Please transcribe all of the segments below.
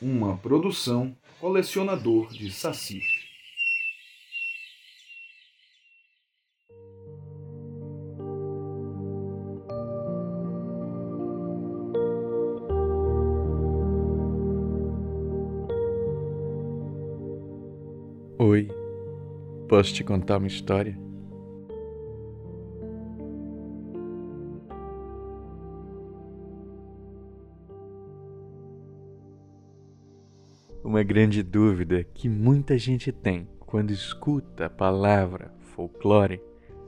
uma produção colecionador de Saci. Oi, posso te contar uma história? Uma grande dúvida que muita gente tem quando escuta a palavra folclore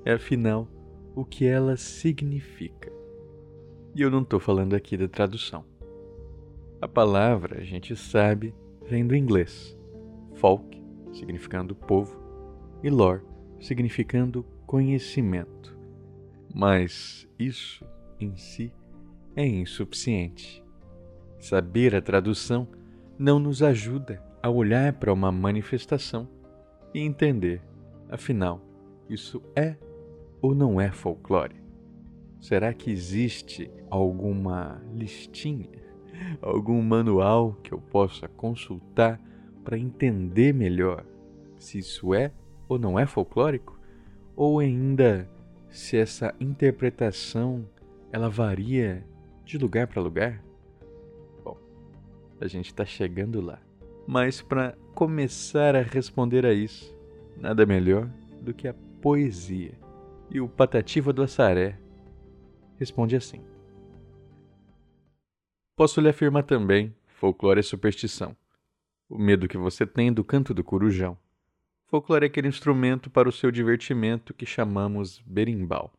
é, afinal, o que ela significa. E eu não estou falando aqui da tradução. A palavra, a gente sabe, vem do inglês. Folk, significando povo, e lore, significando conhecimento. Mas isso, em si, é insuficiente. Saber a tradução não nos ajuda a olhar para uma manifestação e entender, afinal, isso é ou não é folclore? Será que existe alguma listinha, algum manual que eu possa consultar para entender melhor se isso é ou não é folclórico? Ou ainda se essa interpretação ela varia de lugar para lugar? A gente está chegando lá. Mas para começar a responder a isso, nada melhor do que a poesia. E o Patativa do Assaré responde assim: Posso lhe afirmar também: folclore é superstição. O medo que você tem do canto do corujão. Folclore é aquele instrumento para o seu divertimento que chamamos berimbau.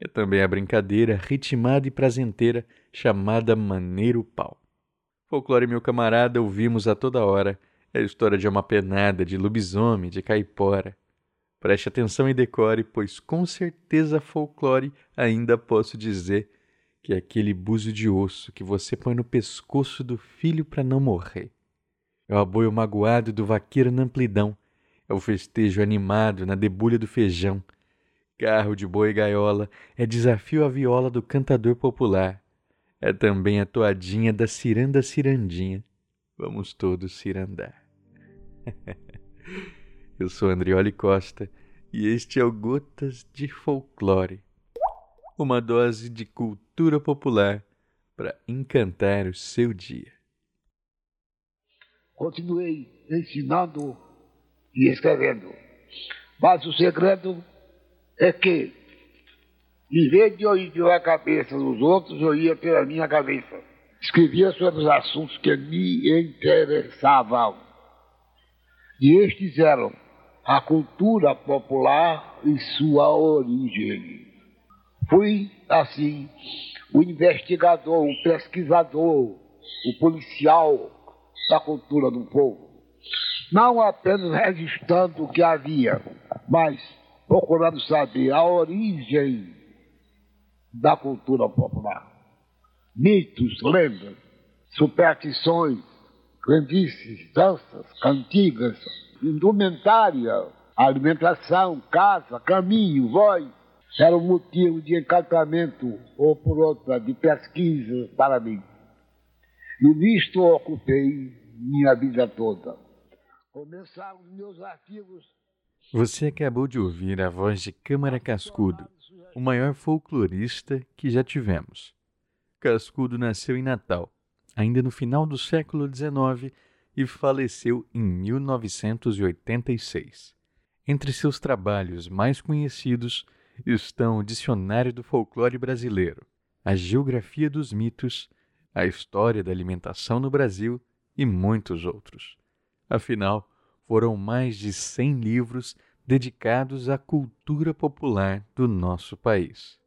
É também a brincadeira ritmada e prazenteira chamada maneiro pau. Folclore, meu camarada, ouvimos a toda hora. É a história de uma penada, de lobisomem, de caipora. Preste atenção e decore, pois com certeza folclore ainda posso dizer que é aquele buzo de osso que você põe no pescoço do filho para não morrer. É o aboio magoado do vaqueiro na amplidão. É o festejo animado na debulha do feijão. Carro de boi e gaiola é desafio à viola do cantador popular é também a toadinha da ciranda cirandinha. Vamos todos cirandar. Eu sou Andrioli Costa e este é o Gotas de Folclore. Uma dose de cultura popular para encantar o seu dia. Continuei ensinando e escrevendo. Mas o segredo é que em vez de eu ir pela cabeça dos outros, eu ia pela minha cabeça. Escrevia sobre os assuntos que me interessavam. E estes eram a cultura popular e sua origem. Fui, assim, o investigador, o pesquisador, o policial da cultura do povo. Não apenas registrando o que havia, mas procurando saber a origem da cultura popular. Mitos, lendas, superstições, crendices, danças, cantigas, indumentária, alimentação, casa, caminho, voz, era um motivo de encantamento ou por outra de pesquisa para mim. E nisto ocupei minha vida toda. Começaram meus artigos. Você acabou de ouvir a voz de Câmara Cascudo, o maior folclorista que já tivemos. Cascudo nasceu em Natal, ainda no final do século XIX, e faleceu em 1986. Entre seus trabalhos mais conhecidos estão o Dicionário do Folclore Brasileiro, a Geografia dos Mitos, a História da Alimentação no Brasil e muitos outros. Afinal, foram mais de 100 livros dedicados à cultura popular do nosso país.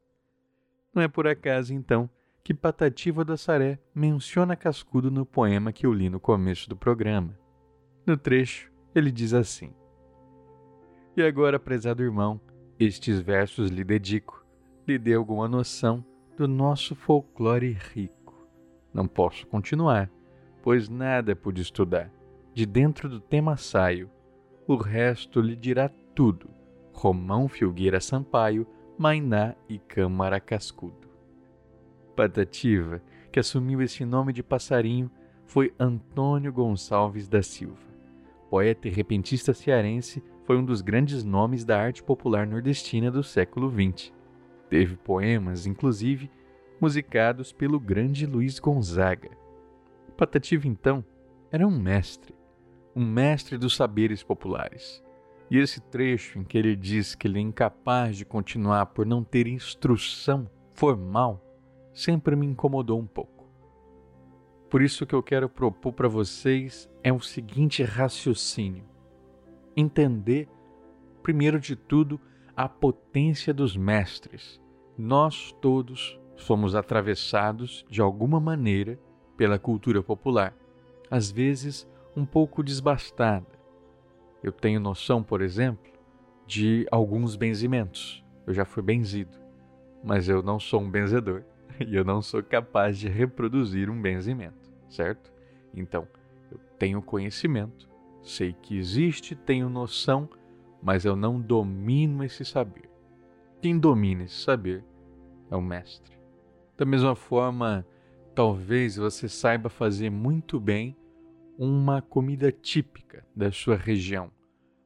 Não é por acaso, então, que Patativa da Saré menciona Cascudo no poema que eu li no começo do programa. No trecho, ele diz assim: E agora, prezado irmão, estes versos lhe dedico, lhe dê alguma noção do nosso folclore rico. Não posso continuar, pois nada pude estudar. De dentro do tema saio, o resto lhe dirá tudo. Romão Filgueira Sampaio, Mainá e Câmara Cascudo. Patativa, que assumiu esse nome de passarinho, foi Antônio Gonçalves da Silva. Poeta e repentista cearense, foi um dos grandes nomes da arte popular nordestina do século XX. Teve poemas, inclusive, musicados pelo grande Luiz Gonzaga. Patativa, então, era um mestre, um mestre dos saberes populares. E esse trecho em que ele diz que ele é incapaz de continuar por não ter instrução formal sempre me incomodou um pouco. Por isso que eu quero propor para vocês é o seguinte raciocínio: entender, primeiro de tudo, a potência dos mestres. Nós todos somos atravessados de alguma maneira pela cultura popular, às vezes um pouco desbastada, eu tenho noção, por exemplo, de alguns benzimentos. Eu já fui benzido, mas eu não sou um benzedor e eu não sou capaz de reproduzir um benzimento, certo? Então, eu tenho conhecimento, sei que existe, tenho noção, mas eu não domino esse saber. Quem domina esse saber é o mestre. Da mesma forma, talvez você saiba fazer muito bem uma comida típica da sua região,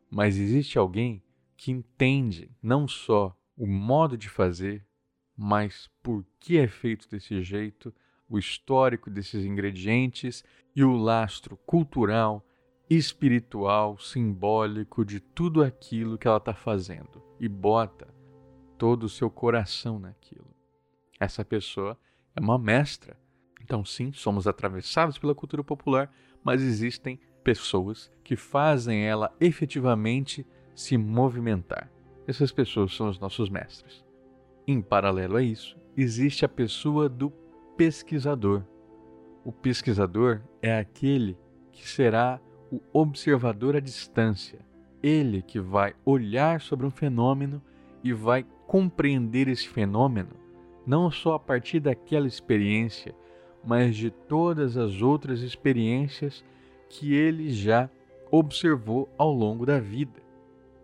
mas existe alguém que entende não só o modo de fazer, mas por que é feito desse jeito, o histórico desses ingredientes e o lastro cultural, espiritual, simbólico de tudo aquilo que ela está fazendo e bota todo o seu coração naquilo. Essa pessoa é uma mestra. Então, sim, somos atravessados pela cultura popular, mas existem pessoas que fazem ela efetivamente se movimentar. Essas pessoas são os nossos mestres. Em paralelo a isso, existe a pessoa do pesquisador. O pesquisador é aquele que será o observador à distância, ele que vai olhar sobre um fenômeno e vai compreender esse fenômeno não só a partir daquela experiência, mas de todas as outras experiências que ele já observou ao longo da vida,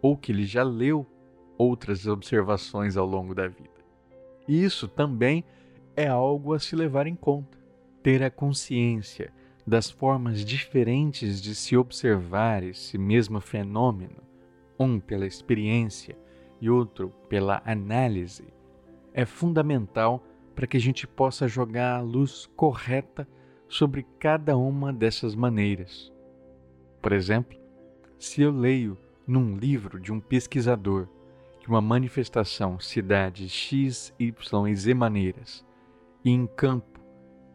ou que ele já leu outras observações ao longo da vida. Isso também é algo a se levar em conta. Ter a consciência das formas diferentes de se observar esse mesmo fenômeno, um pela experiência e outro pela análise, é fundamental para que a gente possa jogar a luz correta sobre cada uma dessas maneiras. Por exemplo, se eu leio num livro de um pesquisador que uma manifestação se dá de X, Y e Z maneiras, e em campo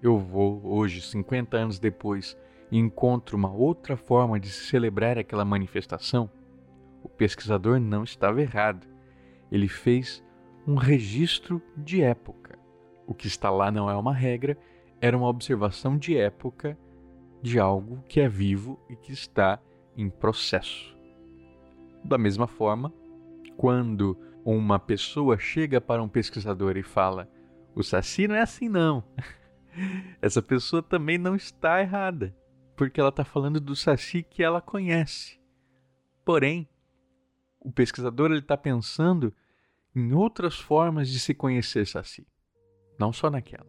eu vou, hoje, 50 anos depois, e encontro uma outra forma de celebrar aquela manifestação, o pesquisador não estava errado. Ele fez um registro de época. O que está lá não é uma regra, era uma observação de época de algo que é vivo e que está em processo. Da mesma forma, quando uma pessoa chega para um pesquisador e fala: "O saci não é assim não". Essa pessoa também não está errada, porque ela está falando do saci que ela conhece. Porém, o pesquisador está pensando em outras formas de se conhecer Saci, não só naquela.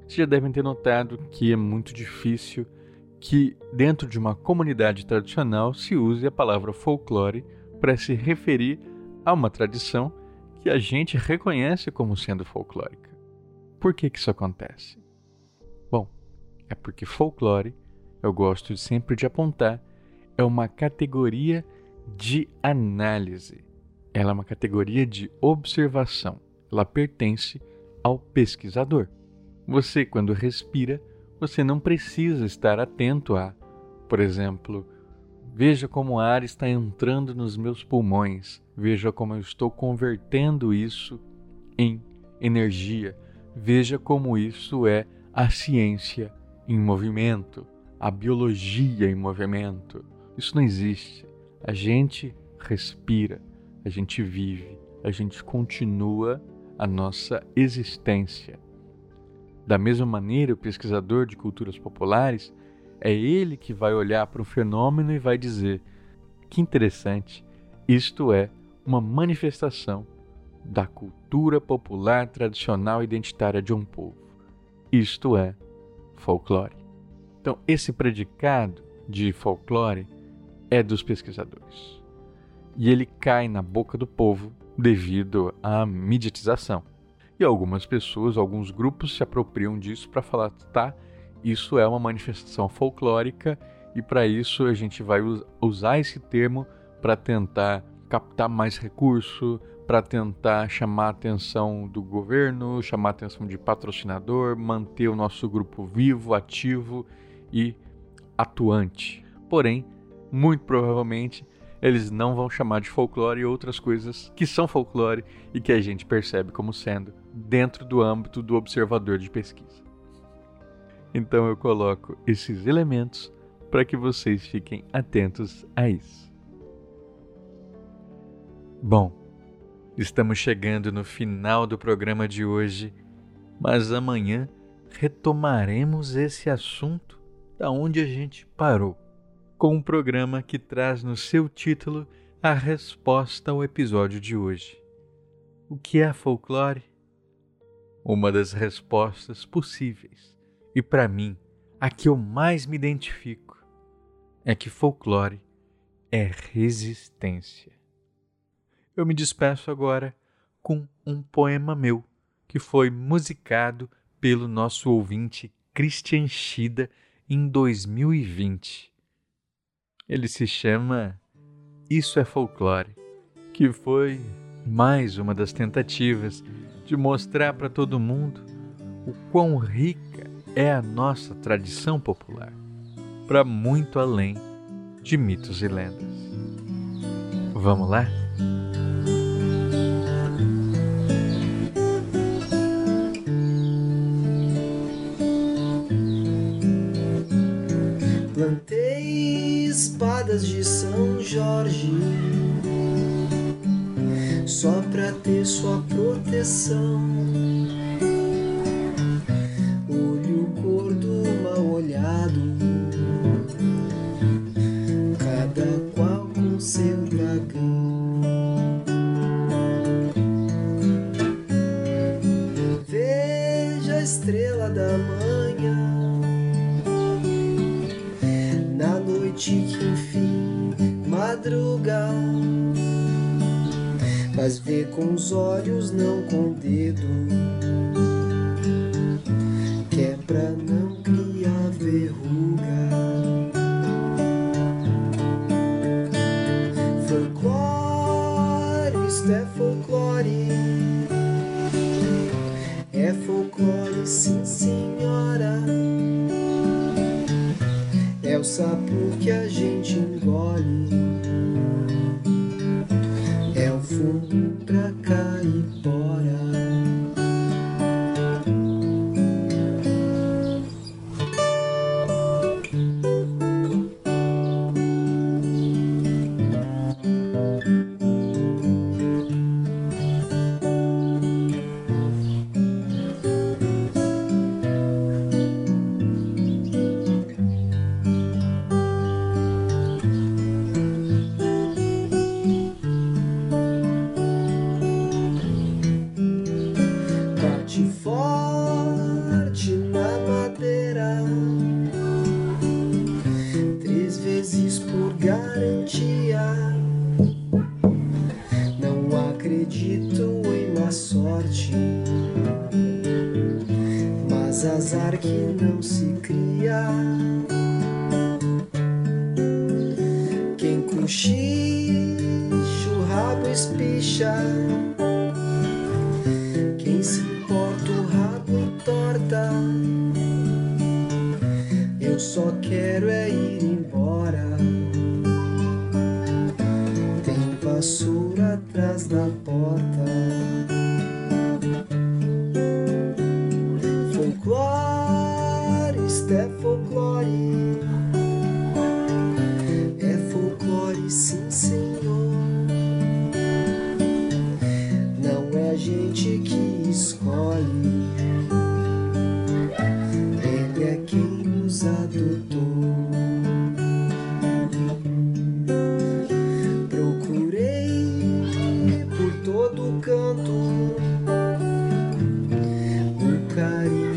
Vocês já devem ter notado que é muito difícil que, dentro de uma comunidade tradicional, se use a palavra folclore para se referir a uma tradição que a gente reconhece como sendo folclórica. Por que, que isso acontece? Bom, é porque folclore eu gosto sempre de apontar, é uma categoria de análise. Ela é uma categoria de observação. Ela pertence ao pesquisador. Você, quando respira, você não precisa estar atento a, por exemplo, veja como o ar está entrando nos meus pulmões, veja como eu estou convertendo isso em energia, veja como isso é a ciência em movimento a biologia em movimento. Isso não existe. A gente respira, a gente vive, a gente continua a nossa existência. Da mesma maneira, o pesquisador de culturas populares é ele que vai olhar para o fenômeno e vai dizer: que interessante, isto é uma manifestação da cultura popular tradicional identitária de um povo. Isto é folclore. Então, esse predicado de folclore é dos pesquisadores. E ele cai na boca do povo devido à mediatização. E algumas pessoas, alguns grupos se apropriam disso para falar, tá, isso é uma manifestação folclórica e para isso a gente vai usar esse termo para tentar captar mais recurso, para tentar chamar a atenção do governo, chamar a atenção de patrocinador, manter o nosso grupo vivo, ativo e atuante. Porém, muito provavelmente eles não vão chamar de folclore outras coisas que são folclore e que a gente percebe como sendo dentro do âmbito do observador de pesquisa. Então eu coloco esses elementos para que vocês fiquem atentos a isso. Bom, estamos chegando no final do programa de hoje, mas amanhã retomaremos esse assunto da onde a gente parou, com um programa que traz no seu título a resposta ao episódio de hoje. O que é folclore? Uma das respostas possíveis, e para mim, a que eu mais me identifico, é que folclore é resistência. Eu me despeço agora com um poema meu que foi musicado pelo nosso ouvinte Christian Schida em 2020. Ele se chama Isso é Folclore, que foi mais uma das tentativas de mostrar para todo mundo o quão rica é a nossa tradição popular, para muito além de mitos e lendas. Vamos lá? Espadas de São Jorge só pra ter sua proteção. Madruga mas vê com os olhos, não com o dedo. Que é pra não criar verruga. Folclore, isto é folclore. É folclore, sim, senhora. É o sapo que a gente engole. É vezes por garantia. Não acredito em má sorte, mas azar que não se cria. Quem cochicha, o rabo espicha. Atrás da porta. Carinho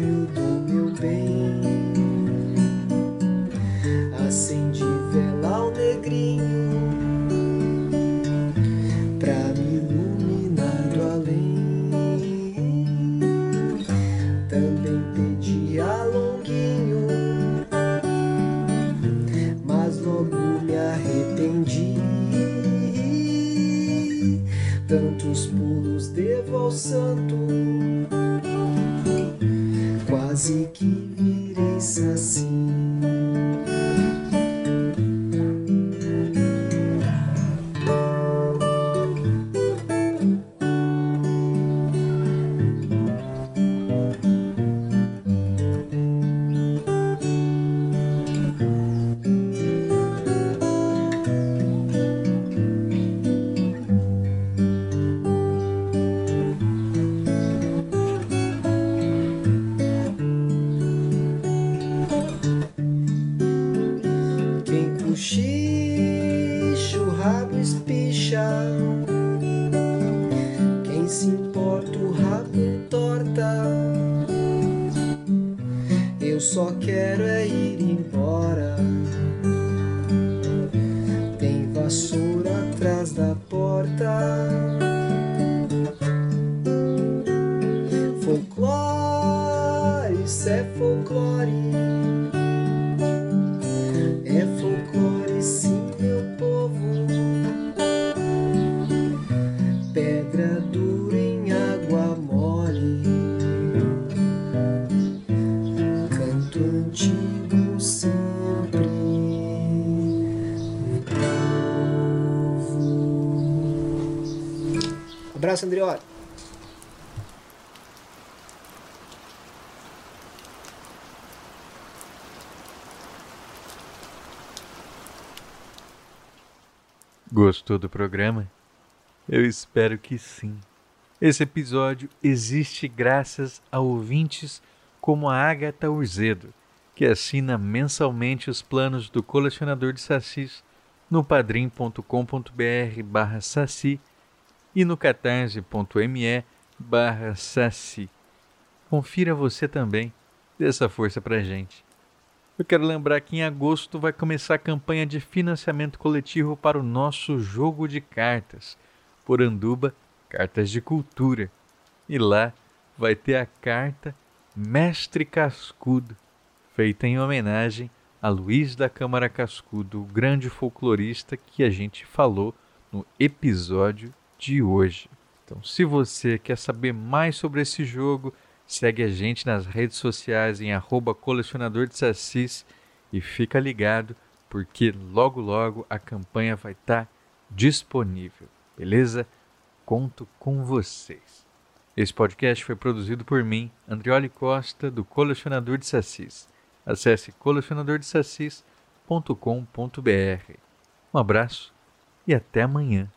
Se importa, o rabo entorta. Eu só quero é ir Abraço. Gostou do programa? Eu espero que sim. Esse episódio existe graças a ouvintes como a Agatha Urzedo, que assina mensalmente os planos do colecionador de sacis no padrim.com.br barra saci e no catarse.me barra saci. Confira você também, dê essa força pra gente. Eu quero lembrar que em agosto vai começar a campanha de financiamento coletivo para o nosso jogo de cartas, Poranduba Cartas de Cultura. E lá vai ter a carta Mestre Cascudo, feita em homenagem a Luiz da Câmara Cascudo, o grande folclorista que a gente falou no episódio de hoje. Então, se você quer saber mais sobre esse jogo, segue a gente nas redes sociais em arroba colecionador de sacis e fica ligado porque logo logo a campanha vai estar disponível, beleza? Conto com vocês. Esse podcast foi produzido por mim, Andrioli Costa, do Colecionador de Sacis. Acesse colecionadordesacis.com.br. Um abraço e até amanhã.